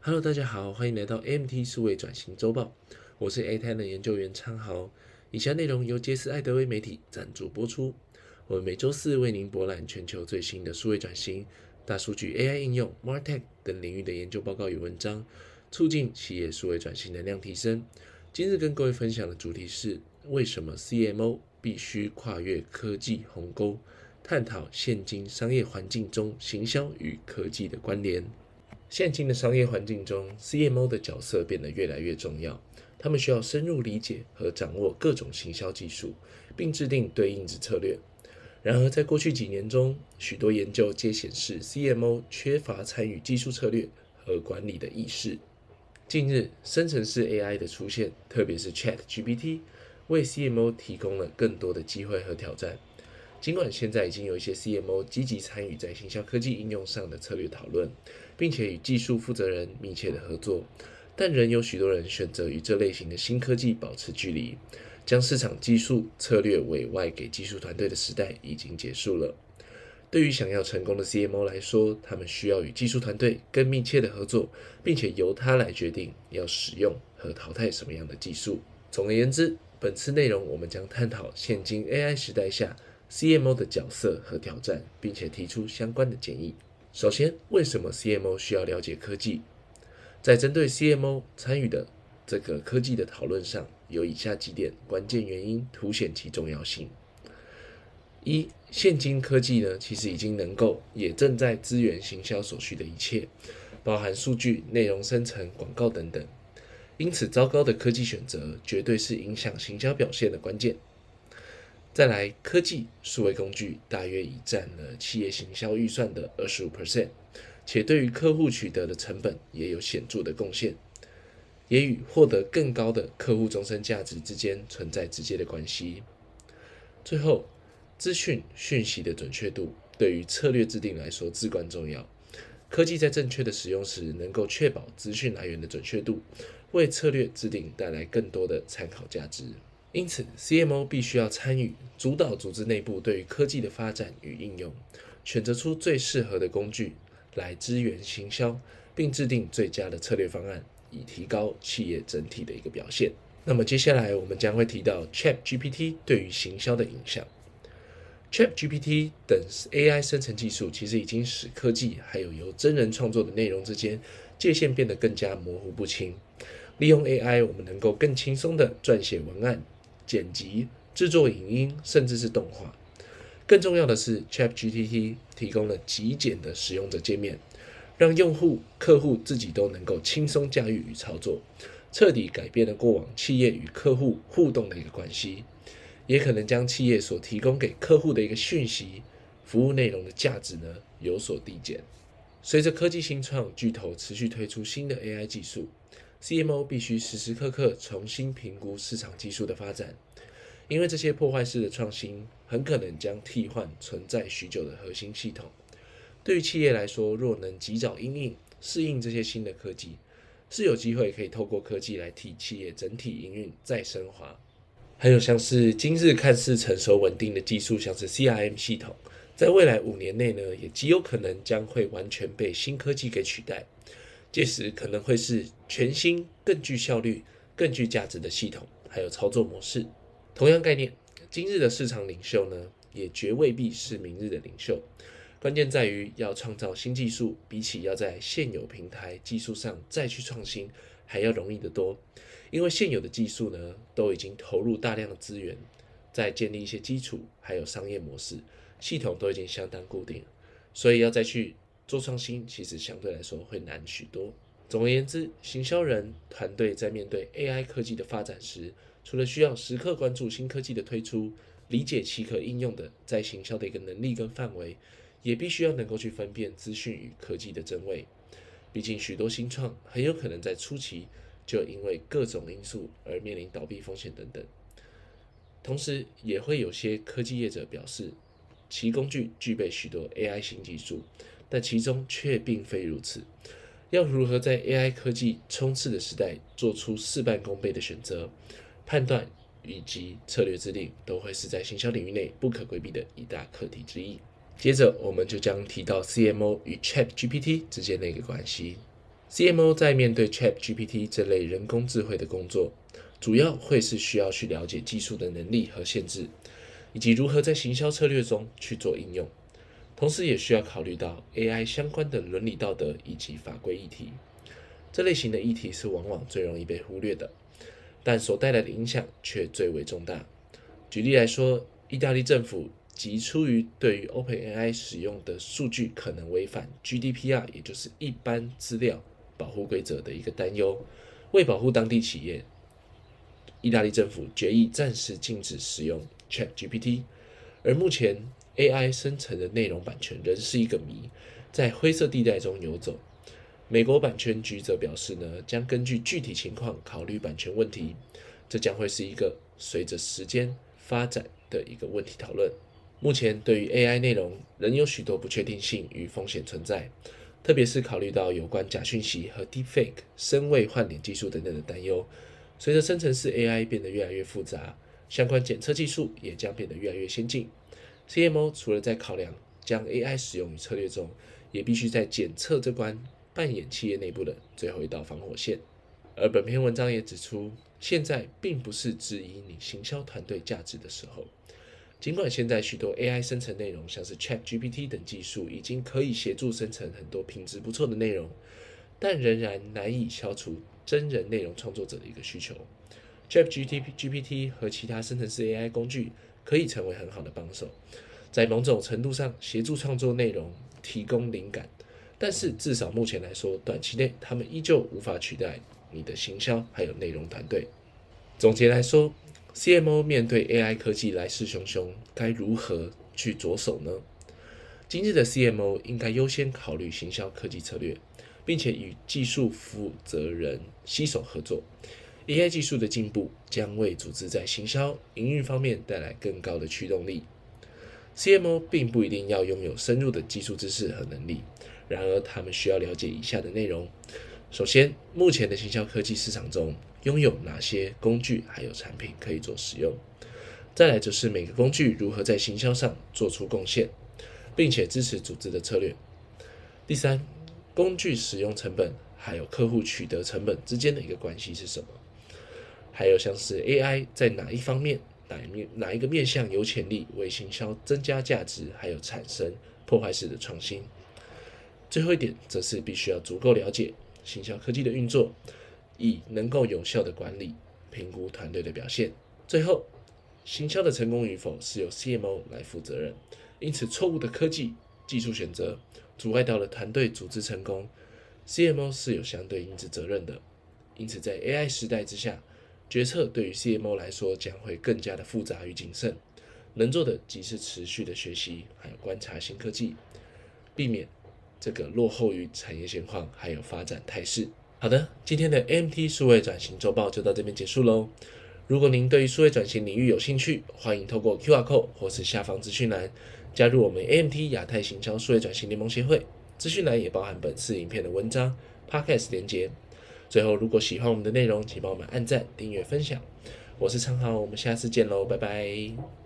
Hello，大家好，欢迎来到 MT 数位转型周报，我是 AMT 研究员昌豪。以下内容由杰斯艾德威媒体赞助播出。我们每周四为您博览全球最新的数位转型、大数据、AI 应用、MarTech 等领域的研究报告与文章，促进企业数位转型能量提升。今日跟各位分享的主题是：为什么 CMO 必须跨越科技鸿沟？探讨现今商业环境中行销与科技的关联。现今的商业环境中，CMO 的角色变得越来越重要。他们需要深入理解和掌握各种行销技术，并制定对应之策略。然而，在过去几年中，许多研究皆显示，CMO 缺乏参与技术策略和管理的意识。近日，生成式 AI 的出现，特别是 ChatGPT，为 CMO 提供了更多的机会和挑战。尽管现在已经有一些 CMO 积极参与在行销科技应用上的策略讨论，并且与技术负责人密切的合作，但仍有许多人选择与这类型的新科技保持距离，将市场技术策略委外给技术团队的时代已经结束了。对于想要成功的 CMO 来说，他们需要与技术团队更密切的合作，并且由他来决定要使用和淘汰什么样的技术。总而言之，本次内容我们将探讨现今 AI 时代下。CMO 的角色和挑战，并且提出相关的建议。首先，为什么 CMO 需要了解科技？在针对 CMO 参与的这个科技的讨论上，有以下几点关键原因凸显其重要性：一、现今科技呢，其实已经能够，也正在支援行销所需的一切，包含数据、内容生成、广告等等。因此，糟糕的科技选择绝对是影响行销表现的关键。再来，科技数位工具大约已占了企业行销预算的二十五 percent，且对于客户取得的成本也有显著的贡献，也与获得更高的客户终身价值之间存在直接的关系。最后，资讯讯息的准确度对于策略制定来说至关重要。科技在正确的使用时，能够确保资讯来源的准确度，为策略制定带来更多的参考价值。因此，CMO 必须要参与主导组织内部对于科技的发展与应用，选择出最适合的工具来支援行销，并制定最佳的策略方案，以提高企业整体的一个表现。那么接下来我们将会提到 ChatGPT 对于行销的影响。ChatGPT 等 AI 生成技术其实已经使科技还有由真人创作的内容之间界限变得更加模糊不清。利用 AI，我们能够更轻松地撰写文案。剪辑、制作影音，甚至是动画。更重要的是，ChatGPT 提供了极简的使用者界面，让用户、客户自己都能够轻松驾驭与操作，彻底改变了过往企业与客户互动的一个关系，也可能将企业所提供给客户的一个讯息、服务内容的价值呢有所递减。随着科技新创巨头持续推出新的 AI 技术。CMO 必须时时刻刻重新评估市场技术的发展，因为这些破坏式的创新很可能将替换存在许久的核心系统。对于企业来说，若能及早应应适应这些新的科技，是有机会可以透过科技来替企业整体营运再升华。还有像是今日看似成熟稳定的技术，像是 CRM 系统，在未来五年内呢，也极有可能将会完全被新科技给取代。届时可能会是全新、更具效率、更具价值的系统，还有操作模式。同样概念，今日的市场领袖呢，也绝未必是明日的领袖。关键在于要创造新技术，比起要在现有平台技术上再去创新，还要容易得多。因为现有的技术呢，都已经投入大量的资源，在建立一些基础，还有商业模式，系统都已经相当固定，所以要再去。做创新其实相对来说会难许多。总而言之，行销人团队在面对 AI 科技的发展时，除了需要时刻关注新科技的推出，理解其可应用的在行销的一个能力跟范围，也必须要能够去分辨资讯与科技的真伪。毕竟许多新创很有可能在初期就因为各种因素而面临倒闭风险等等。同时，也会有些科技业者表示，其工具具备许多 AI 新技术。但其中却并非如此。要如何在 AI 科技冲刺的时代做出事半功倍的选择、判断以及策略制定，都会是在行销领域内不可规避的一大课题之一。接着，我们就将提到 CMO 与 ChatGPT 之间的一个关系。CMO 在面对 ChatGPT 这类人工智慧的工作，主要会是需要去了解技术的能力和限制，以及如何在行销策略中去做应用，同时也需要考虑到 AI 相关的伦理道德以及法规议题。这类型的议题是往往最容易被忽略的，但所带来的影响却最为重大。举例来说，意大利政府即出于对于 OpenAI 使用的数据可能违反 GDPR，也就是一般资料保护规则的一个担忧，为保护当地企业，意大利政府决议暂时禁止使用 ChatGPT。而目前 AI 生成的内容版权仍是一个谜，在灰色地带中游走。美国版权局则表示呢，将根据具体情况考虑版权问题。这将会是一个随着时间发展的一个问题讨论。目前对于 AI 内容仍有许多不确定性与风险存在，特别是考虑到有关假讯息和 Deepfake 声位换脸技术等等的担忧。随着生成式 AI 变得越来越复杂，相关检测技术也将变得越来越先进。CMO 除了在考量将 AI 使用于策略中，也必须在检测这关。扮演企业内部的最后一道防火线，而本篇文章也指出，现在并不是质疑你行销团队价值的时候。尽管现在许多 AI 生成内容，像是 ChatGPT 等技术，已经可以协助生成很多品质不错的内容，但仍然难以消除真人内容创作者的一个需求。ChatGPT 和其他生成式 AI 工具可以成为很好的帮手，在某种程度上协助创作内容，提供灵感。但是至少目前来说，短期内他们依旧无法取代你的行销还有内容团队。总结来说，CMO 面对 AI 科技来势汹汹，该如何去着手呢？今日的 CMO 应该优先考虑行销科技策略，并且与技术负责人携手合作。AI 技术的进步将为组织在行销营运方面带来更高的驱动力。CMO 并不一定要拥有深入的技术知识和能力。然而，他们需要了解以下的内容：首先，目前的行销科技市场中拥有哪些工具还有产品可以做使用；再来就是每个工具如何在行销上做出贡献，并且支持组织的策略；第三，工具使用成本还有客户取得成本之间的一个关系是什么；还有像是 AI 在哪一方面、哪一面、哪一个面向有潜力为行销增加价值，还有产生破坏式的创新。最后一点，则是必须要足够了解行销科技的运作，以能够有效的管理、评估团队的表现。最后，行销的成功与否是由 CMO 来负责任，因此错误的科技技术选择阻碍到了团队组织成功，CMO 是有相对应之责任的。因此，在 AI 时代之下，决策对于 CMO 来说将会更加的复杂与谨慎，能做的即是持续的学习，还有观察新科技，避免。这个落后于产业现况还有发展态势。好的，今天的 M T 数位转型周报就到这边结束喽。如果您对于数位转型领域有兴趣，欢迎透过 QR Code 或是下方资讯栏加入我们 AMT 亚太行销数位转型联盟协会。资讯栏也包含本次影片的文章、Podcast 连接。最后，如果喜欢我们的内容，请帮我们按赞、订阅、分享。我是昌豪，我们下次见喽，拜拜。